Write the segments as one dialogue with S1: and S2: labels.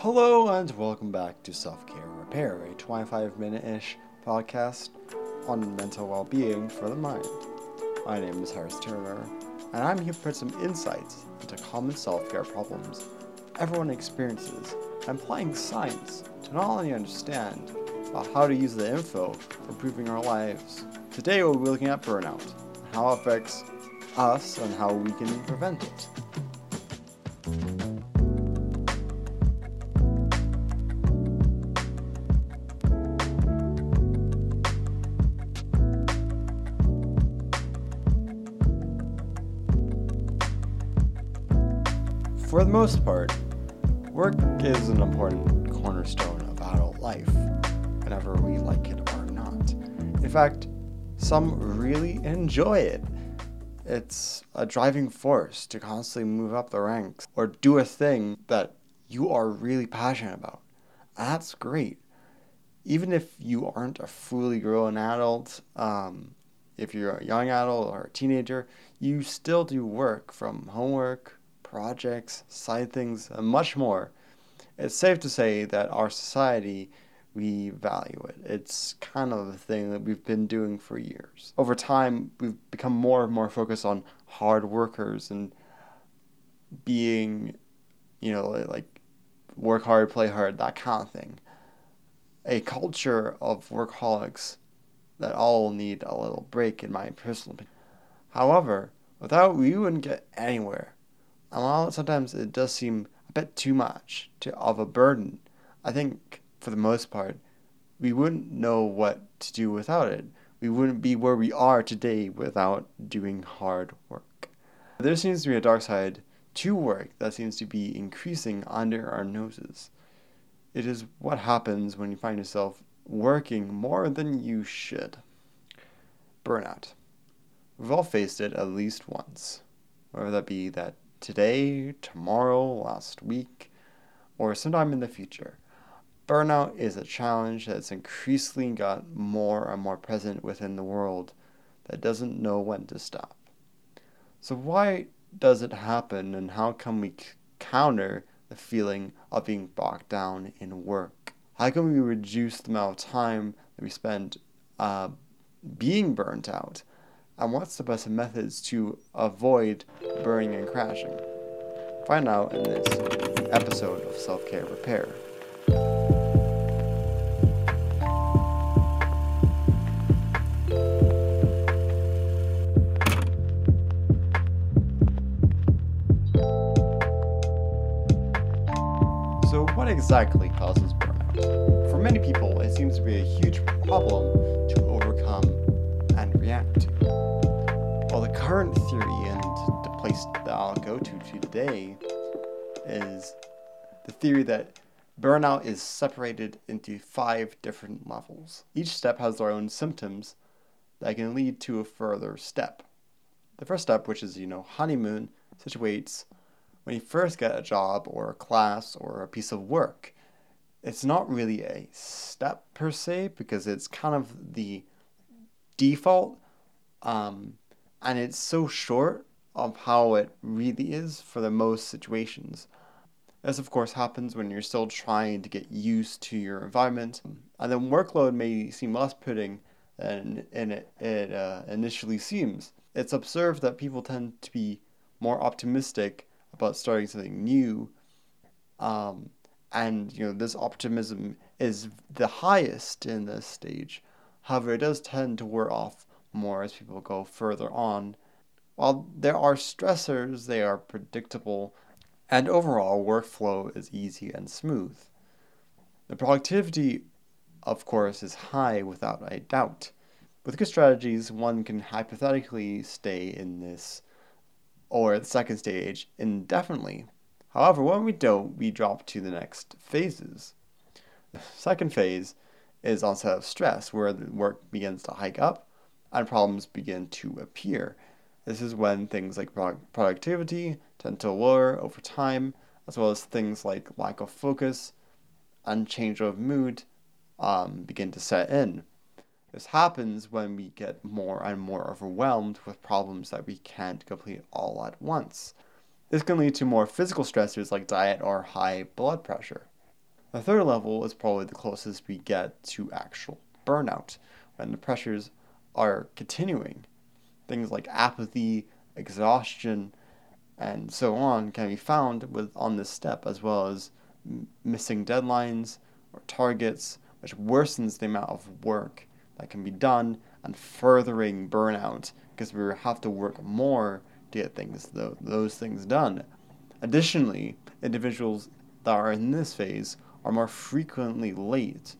S1: Hello and welcome back to Self Care Repair, a 25 minute ish podcast on mental well being for the mind. My name is Harris Turner, and I'm here to put some insights into common self care problems everyone experiences and applying science to not only understand about how to use the info for improving our lives. Today we'll be looking at burnout and how it affects us and how we can prevent it. For the most part, work is an important cornerstone of adult life, whenever we like it or not. In fact, some really enjoy it. It's a driving force to constantly move up the ranks or do a thing that you are really passionate about. That's great. Even if you aren't a fully grown adult, um, if you're a young adult or a teenager, you still do work from homework, projects, side things, and much more. It's safe to say that our society, we value it. It's kind of a thing that we've been doing for years. Over time, we've become more and more focused on hard workers and being, you know, like work hard, play hard, that kind of thing. A culture of workaholics that all need a little break, in my personal opinion. However, without we wouldn't get anywhere and while sometimes it does seem a bit too much to, of a burden, I think for the most part, we wouldn't know what to do without it. We wouldn't be where we are today without doing hard work. There seems to be a dark side to work that seems to be increasing under our noses. It is what happens when you find yourself working more than you should. Burnout. We've all faced it at least once, whether that be that today, tomorrow, last week, or sometime in the future. Burnout is a challenge that's increasingly got more and more present within the world that doesn't know when to stop. So, why does it happen, and how can we counter the feeling of being bogged down in work? How can we reduce the amount of time that we spend uh, being burnt out? And what's the best methods to avoid burning and crashing? Find out in this episode of Self Care Repair. So, what exactly causes burnout? For many people, it seems to be a huge problem current theory and the place that I'll go to today is the theory that burnout is separated into five different levels. Each step has their own symptoms that can lead to a further step. The first step, which is, you know, honeymoon, situates when you first get a job or a class or a piece of work. It's not really a step per se because it's kind of the default. Um, and it's so short of how it really is for the most situations. This, of course, happens when you're still trying to get used to your environment, and then workload may seem less putting than it, it uh, initially seems. It's observed that people tend to be more optimistic about starting something new, um, and you know this optimism is the highest in this stage. However, it does tend to wear off more as people go further on. While there are stressors, they are predictable, and overall workflow is easy and smooth. The productivity, of course, is high without a doubt. With good strategies, one can hypothetically stay in this or the second stage indefinitely. However, when we don't, we drop to the next phases. The second phase is onset of stress, where the work begins to hike up and problems begin to appear. This is when things like productivity tend to lower over time, as well as things like lack of focus and change of mood um, begin to set in. This happens when we get more and more overwhelmed with problems that we can't complete all at once. This can lead to more physical stressors like diet or high blood pressure. The third level is probably the closest we get to actual burnout, when the pressures are continuing. Things like apathy, exhaustion, and so on can be found with on this step, as well as m- missing deadlines or targets, which worsens the amount of work that can be done and furthering burnout because we have to work more to get things th- those things done. Additionally, individuals that are in this phase are more frequently late,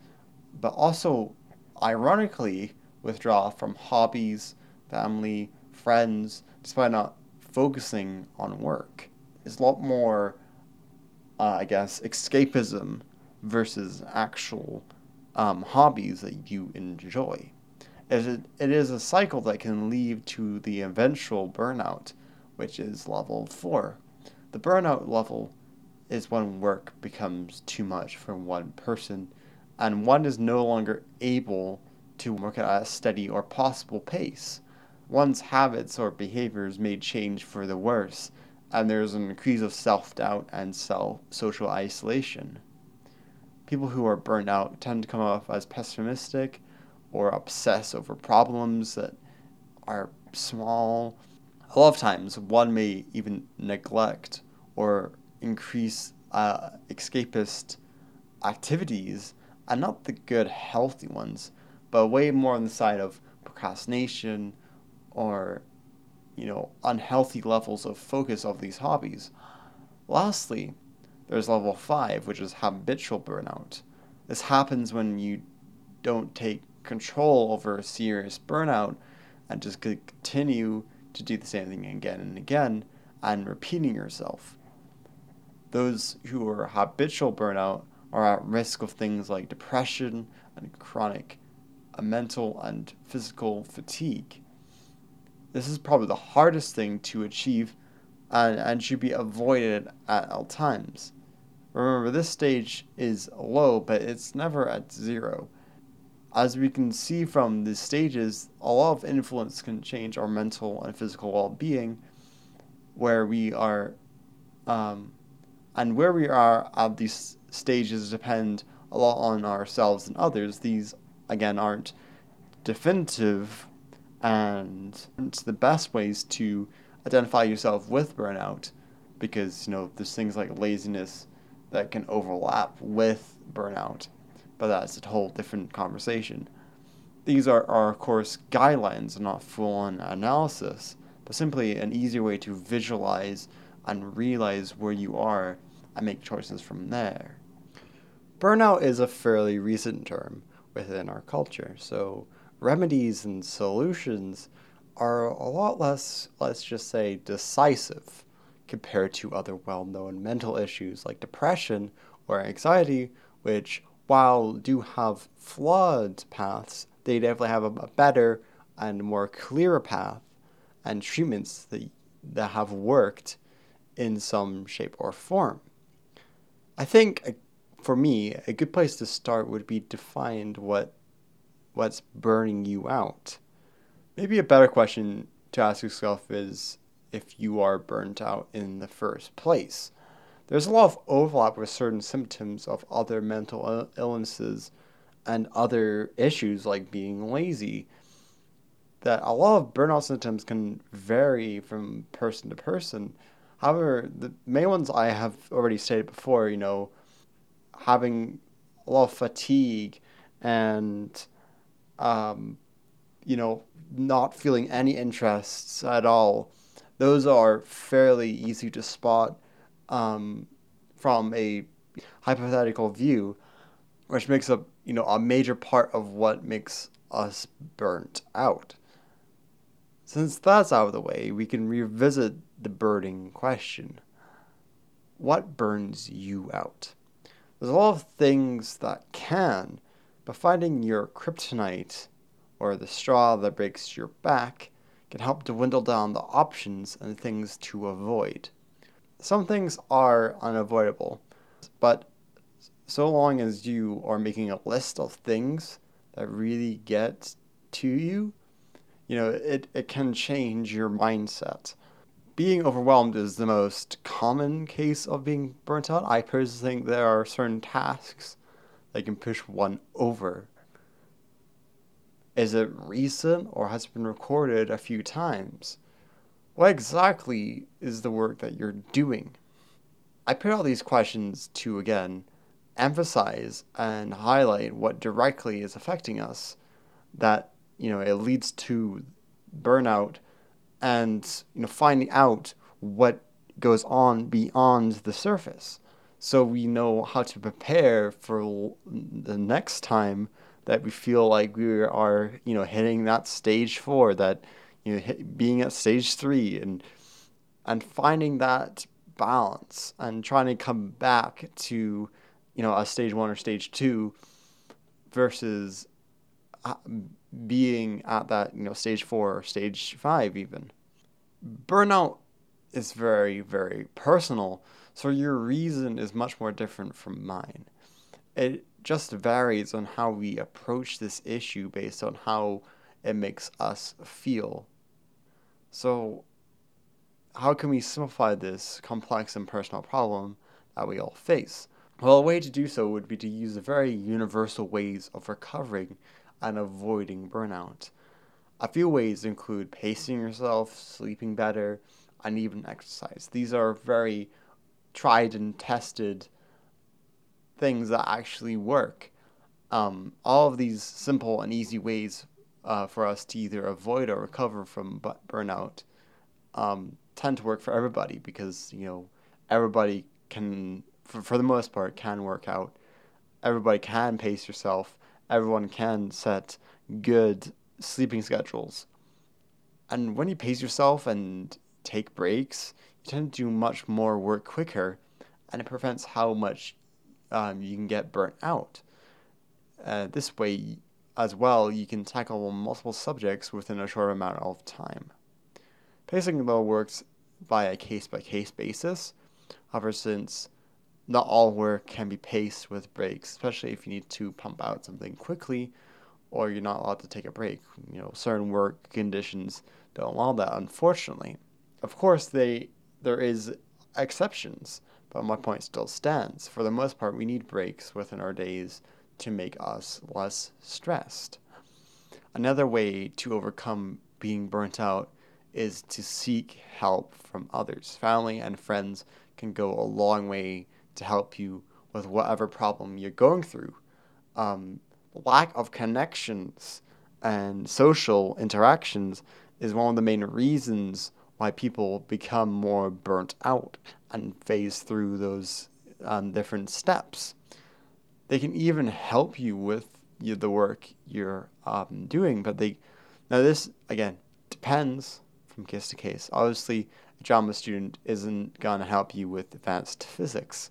S1: but also ironically withdraw from hobbies, family, friends, despite not focusing on work. It's a lot more, uh, I guess, escapism versus actual um, hobbies that you enjoy. It, it is a cycle that can lead to the eventual burnout, which is level 4. The burnout level is when work becomes too much for one person and one is no longer able to work at a steady or possible pace one's habits or behaviors may change for the worse, and there's an increase of self doubt and self social isolation. People who are burnt out tend to come off as pessimistic or obsess over problems that are small. A lot of times, one may even neglect or increase uh, escapist activities, and not the good, healthy ones, but way more on the side of procrastination or you know unhealthy levels of focus of these hobbies. Lastly, there's level 5, which is habitual burnout. This happens when you don't take control over a serious burnout and just continue to do the same thing again and again and repeating yourself. Those who are habitual burnout are at risk of things like depression and chronic mental and physical fatigue. This is probably the hardest thing to achieve and, and should be avoided at all times. Remember, this stage is low, but it's never at zero. As we can see from the stages, a lot of influence can change our mental and physical well being, where we are, um, and where we are at these stages depend a lot on ourselves and others. These, again, aren't definitive and the best ways to identify yourself with burnout because you know there's things like laziness that can overlap with burnout but that's a whole different conversation. These are, are of course guidelines not full-on analysis but simply an easier way to visualize and realize where you are and make choices from there. Burnout is a fairly recent term within our culture so remedies and solutions are a lot less, let's just say, decisive compared to other well known mental issues like depression or anxiety, which, while do have flawed paths, they definitely have a, better and more clearer path and treatments that, that have worked in some shape or form. I think for me, a good place to start would be to find what what's burning you out. Maybe a better question to ask yourself is if you are burnt out in the first place. There's a lot of overlap with certain symptoms of other mental illnesses and other issues like being lazy. That a lot of burnout symptoms can vary from person to person. However, the main ones I have already stated before, you know, having a lot of fatigue and um, you know, not feeling any interests at all, those are fairly easy to spot um, from a hypothetical view, which makes up, you know, a major part of what makes us burnt out. Since that's out of the way, we can revisit the burning question. What burns you out? There's a lot of things that can, but finding your kryptonite, or the straw that breaks your back, can help dwindle down the options and things to avoid. Some things are unavoidable, but so long as you are making a list of things that really get to you, you know, it, it can change your mindset. Being overwhelmed is the most common case of being burnt out. I personally think there are certain tasks that can push one over. Is it recent or has it been recorded a few times? What exactly is the work that you're doing? I put all these questions to again emphasize and highlight what directly is affecting us that you know it leads to burnout and you know finding out what goes on beyond the surface. So we know how to prepare for the next time that we feel like we are you know hitting that stage 4 that you know hit, being at stage 3 and and finding that balance and trying to come back to you know a stage 1 or stage 2 versus uh, being at that you know stage 4 or stage 5 even burnout is very, very personal, so your reason is much more different from mine. It just varies on how we approach this issue based on how it makes us feel. So, how can we simplify this complex and personal problem that we all face? Well, a way to do so would be to use the very universal ways of recovering and avoiding burnout. A few ways include pacing yourself, sleeping better, and even exercise. These are very tried and tested things that actually work. Um, all of these simple and easy ways uh, for us to either avoid or recover from burnout um, tend to work for everybody because you know everybody can, for, for the most part, can work out. Everybody can pace yourself. Everyone can set good sleeping schedules. And when you pace yourself and take breaks, you tend to do much more work quicker, and it prevents how much um, you can get burnt out. Uh, this way, as well, you can tackle multiple subjects within a short amount of time. Pacing, though, works by a case by case basis. However, since not all work can be paced with breaks, especially if you need to pump out something quickly, or you're not allowed to take a break. You know, certain work conditions don't allow that, unfortunately. Of course, they there is exceptions, but my point still stands. For the most part, we need breaks within our days to make us less stressed. Another way to overcome being burnt out is to seek help from others. Family and friends can go a long way to help you with whatever problem you're going through. Um, lack of connections and social interactions is one of the main reasons why people become more burnt out and phase through those um, different steps. They can even help you with you, the work you're um, doing, but they now this again depends from case to case. Obviously, a drama student isn't gonna help you with advanced physics.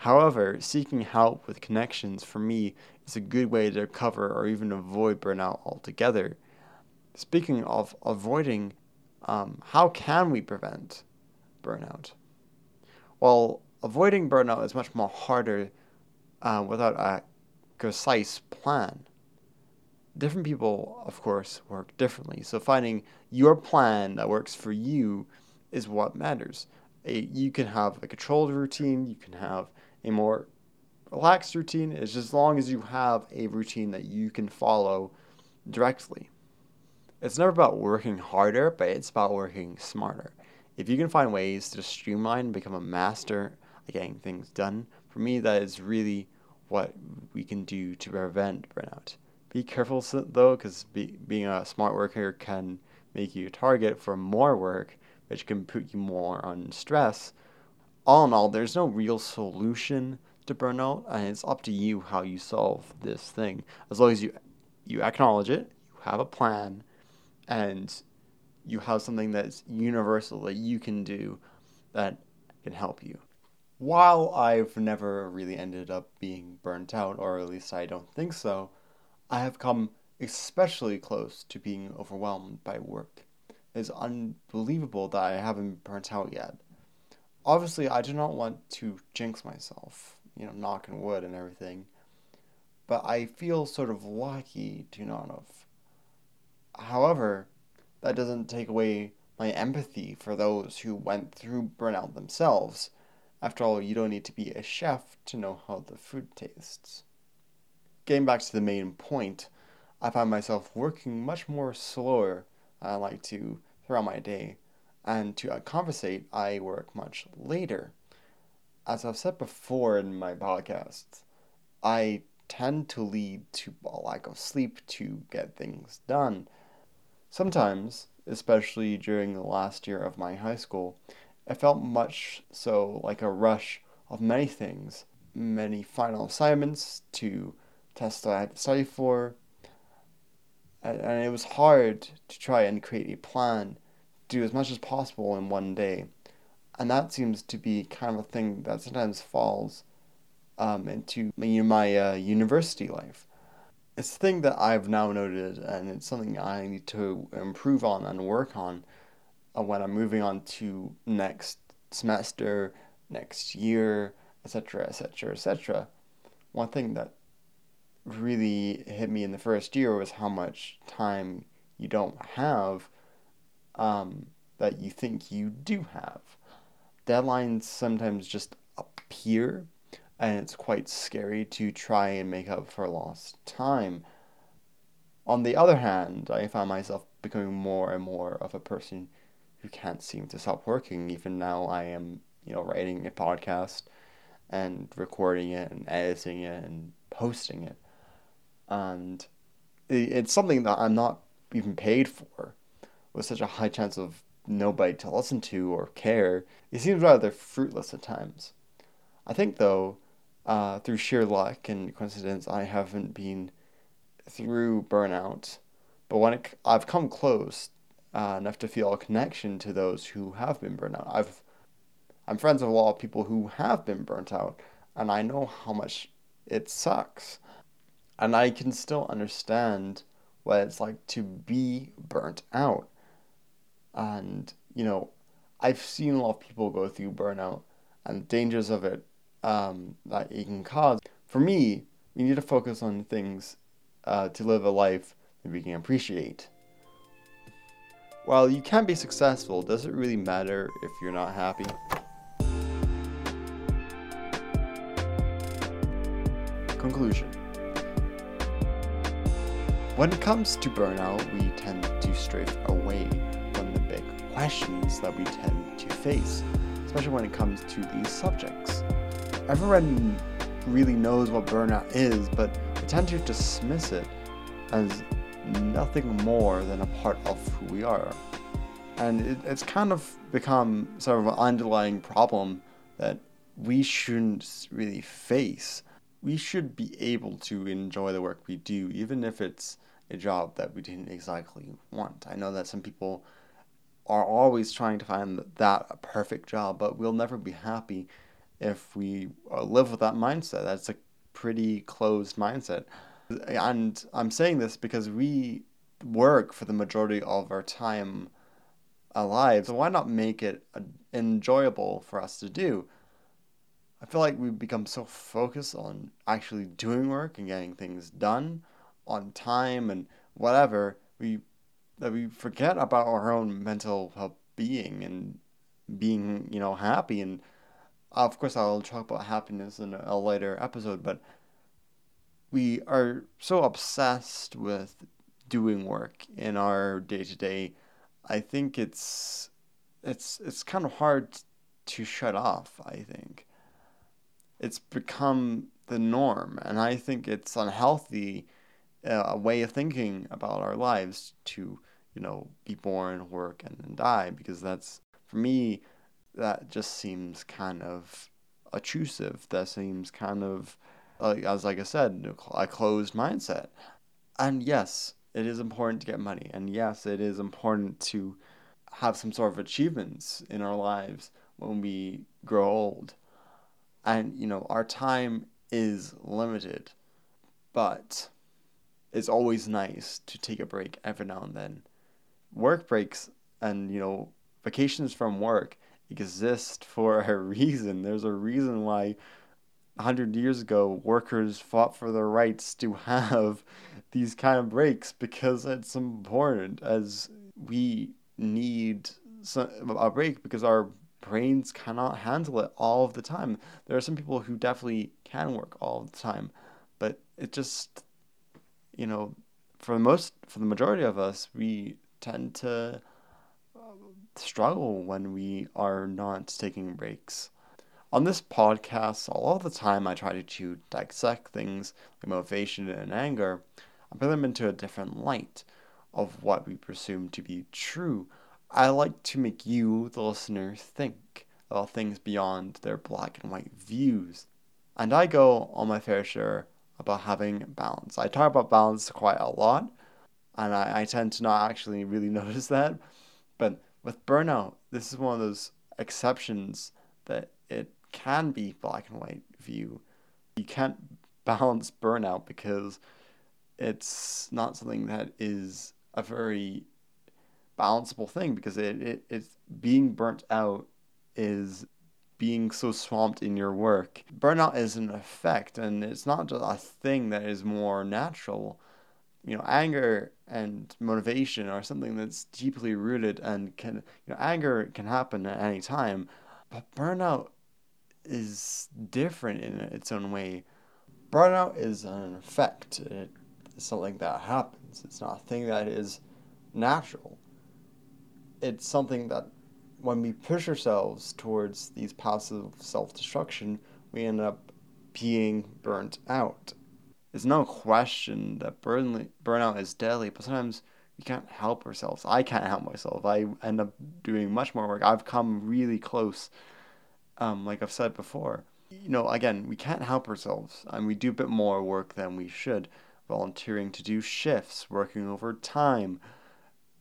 S1: However, seeking help with connections for me is a good way to recover or even avoid burnout altogether. Speaking of avoiding, um, how can we prevent burnout? Well, avoiding burnout is much more harder uh, without a precise plan. Different people, of course, work differently. So finding your plan that works for you is what matters. A, you can have a controlled routine, you can have a more relaxed routine is as long as you have a routine that you can follow directly. It's never about working harder, but it's about working smarter. If you can find ways to streamline and become a master at getting things done, for me, that is really what we can do to prevent burnout. Be careful though, because be, being a smart worker can make you a target for more work, which can put you more on stress, all in all, there's no real solution to burnout, and it's up to you how you solve this thing. As long as you you acknowledge it, you have a plan, and you have something that's universal that you can do that can help you. While I've never really ended up being burnt out, or at least I don't think so, I have come especially close to being overwhelmed by work. It's unbelievable that I haven't burnt out yet obviously I do not want to jinx myself, you know, knocking wood and everything. But I feel sort of lucky to not have. However, that doesn't take away my empathy for those who went through burnout themselves. After all, you don't need to be a chef to know how the food tastes. Getting back to the main point, I find myself working much more slower than I like to throughout my day, and to uh, compensate, I work much later. As I've said before in my podcasts, I tend to lead to a lack of sleep to get things done. Sometimes, especially during the last year of my high school, it felt much so like a rush of many things, many final assignments to tests that I had to study for, and, it was hard to try and create a plan do as much as possible in one day. And that seems to be kind of a thing that sometimes falls um, into my, my uh, university life. It's a thing that I've now noted, and it's something I need to improve on and work on uh, when I'm moving on to next semester, next year, etc., etc., etc. One thing that really hit me in the first year was how much time you don't have um, that you think you do have. Deadlines sometimes just appear, and it's quite scary to try and make up for lost time. On the other hand, I found myself becoming more and more of a person who can't seem to stop working. Even now, I am, you know, writing a podcast and recording it and editing it and posting it and it's something that I'm not even paid for, with such a high chance of nobody to listen to or care. It seems rather fruitless at times. I think, though, uh, through sheer luck and coincidence, I haven't been through burnout, but when it, I've come close uh, enough to feel a connection to those who have been burnt out. I've I'm friends with a lot of people who have been burnt out, and I know how much it sucks and I can still understand what it's like to be burnt out. And, you know, I've seen a lot of people go through burnout and the dangers of it um, that it can cause. For me, we need to focus on things uh, to live a life that we can appreciate. While you can be successful, does it really matter if you're not happy? Conclusion when it comes to burnout, we tend to stray away questions that we tend to face, especially when it comes to these subjects. Everyone really knows what burnout is, but we tend to dismiss it as nothing more than a part of who we are. And it, it's kind of become sort of an underlying problem that we shouldn't really face. We should be able to enjoy the work we do, even if it's a job that we didn't exactly want. I know that some people are always trying to find that perfect job, but we'll never be happy if we uh, live with that mindset. That's a pretty closed mindset. And I'm saying this because we work for the majority of our time alive, so why not make it enjoyable for us to do? I feel like we've become so focused on actually doing work and getting things done on time and whatever, we that we forget about our own mental well being and being, you know, happy and uh, of course I'll talk about happiness in a later episode, but we are so obsessed with doing work in our day to day. I think it's it's it's kind of hard to shut off, I think. It's become the norm and I think it's unhealthy uh, a way of thinking about our lives to you know be born work and then die because that's for me that just seems kind of obtrusive that seems kind of like as like i said a closed mindset. And yes it is important to get money. And yes it is important to have some sort of achievements in our lives when we grow old. And you know our time is limited but it's always nice to take a break every now and then. Work breaks and, you know, vacations from work exist for a reason. There's a reason why 100 years ago workers fought for their rights to have these kind of breaks because it's important as we need a break because our brains cannot handle it all of the time. There are some people who definitely can work all the time, but it just, you know, for the most, for the majority of us, we tend to uh, struggle when we are not taking breaks. On this podcast, all the time I try to dissect things like motivation and anger and put them into a different light of what we presume to be true I like to make you, the listener, think about things beyond their black and white views. And I go on my fair share about having balance. I talk about balance quite a lot, and I, I tend to not actually really notice that. But with burnout, this is one of those exceptions that it can be black and white view. You can't balance burnout because it's not something that is a very balanceable thing because it, it it's being burnt out is being so swamped in your work. Burnout is an effect and it's not just a thing that is more natural. You know, anger and motivation are something that's deeply rooted and can you know, anger can happen at any time, but burnout is different in its own way. Burnout is an effect. It is something that happens. It's not a thing that is natural it's something that when we push ourselves towards these paths of self destruction, we end up being burnt out. There's no question that burn, burnout is deadly, but sometimes we can't help ourselves. I can't help myself. I end up doing much more work. I've come really close, um, like I've said before. You know, again, we can't help ourselves, and we do a bit more work than we should. Volunteering to do shifts, working overtime,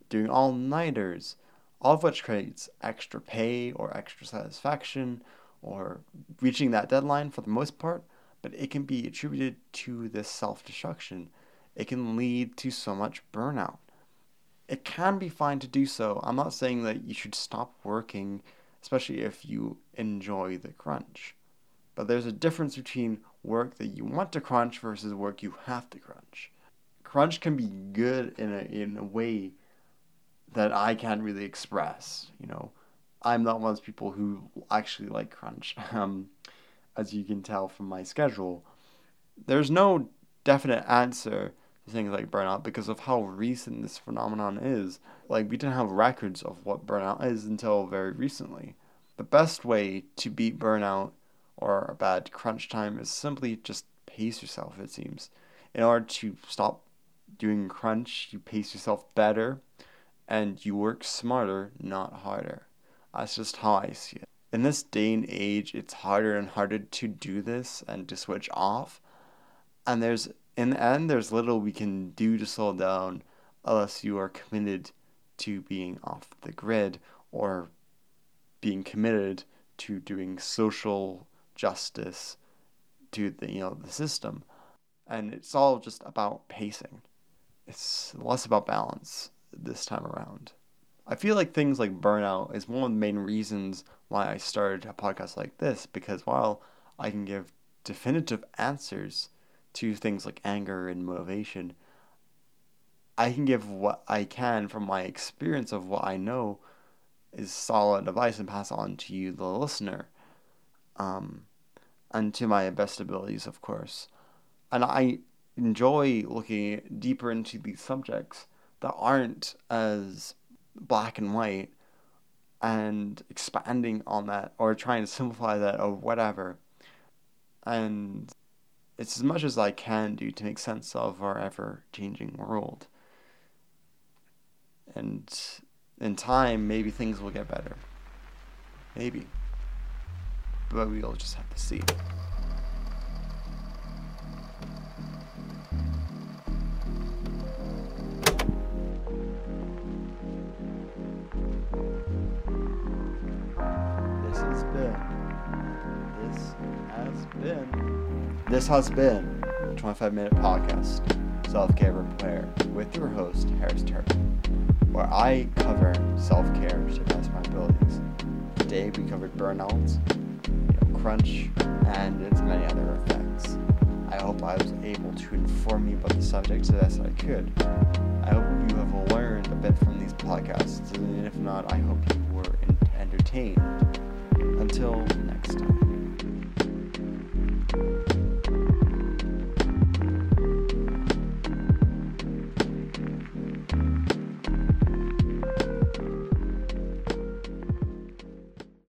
S1: doing all nighters all of which creates extra pay or extra satisfaction or reaching that deadline for the most part, but it can be attributed to this self destruction. It can lead to so much burnout. It can be fine to do so. I'm not saying that you should stop working, especially if you enjoy the crunch. But there's a difference between work that you want to crunch versus work you have to crunch. Crunch can be good in a, in a way that I can't really express. You know, I'm not one of those people who actually like crunch, um, as you can tell from my schedule. There's no definite answer to things like burnout because of how recent this phenomenon is. Like, we didn't have records of what burnout is until very recently. The best way to beat burnout or a bad crunch time is simply just pace yourself, it seems. In order to stop doing crunch, you pace yourself better and you work smarter, not harder. That's just how I see it. In this day and age, it's harder and harder to do this and to switch off. And there's, in the end, there's little we can do to slow down unless you are committed to being off the grid or being committed to doing social justice to the you know the system and it's all just about pacing it's less about balance this time around. I feel like things like burnout is one of the main reasons why I started a podcast like this because while I can give definitive answers to things like anger and motivation, I can give what I can from my experience of what I know is solid advice and pass on to you, the listener, um, and to my best abilities, of course. And I enjoy looking deeper into these subjects that aren't as black and white and expanding on that or trying to simplify that or whatever. And it's as much as I can do to make sense of our ever changing world. And in time, maybe things will get better. Maybe. But we'll just have to see. This has been This has been the 25 Minute Podcast, Self Care Repair, with your host, Harris Turner, where I cover self care to best my abilities. Today we covered burnouts, crunch, and its many other effects. I hope I was able to inform you about the subject the best I could. I hope you have learned a bit from these podcasts, and if not, I hope you were entertained until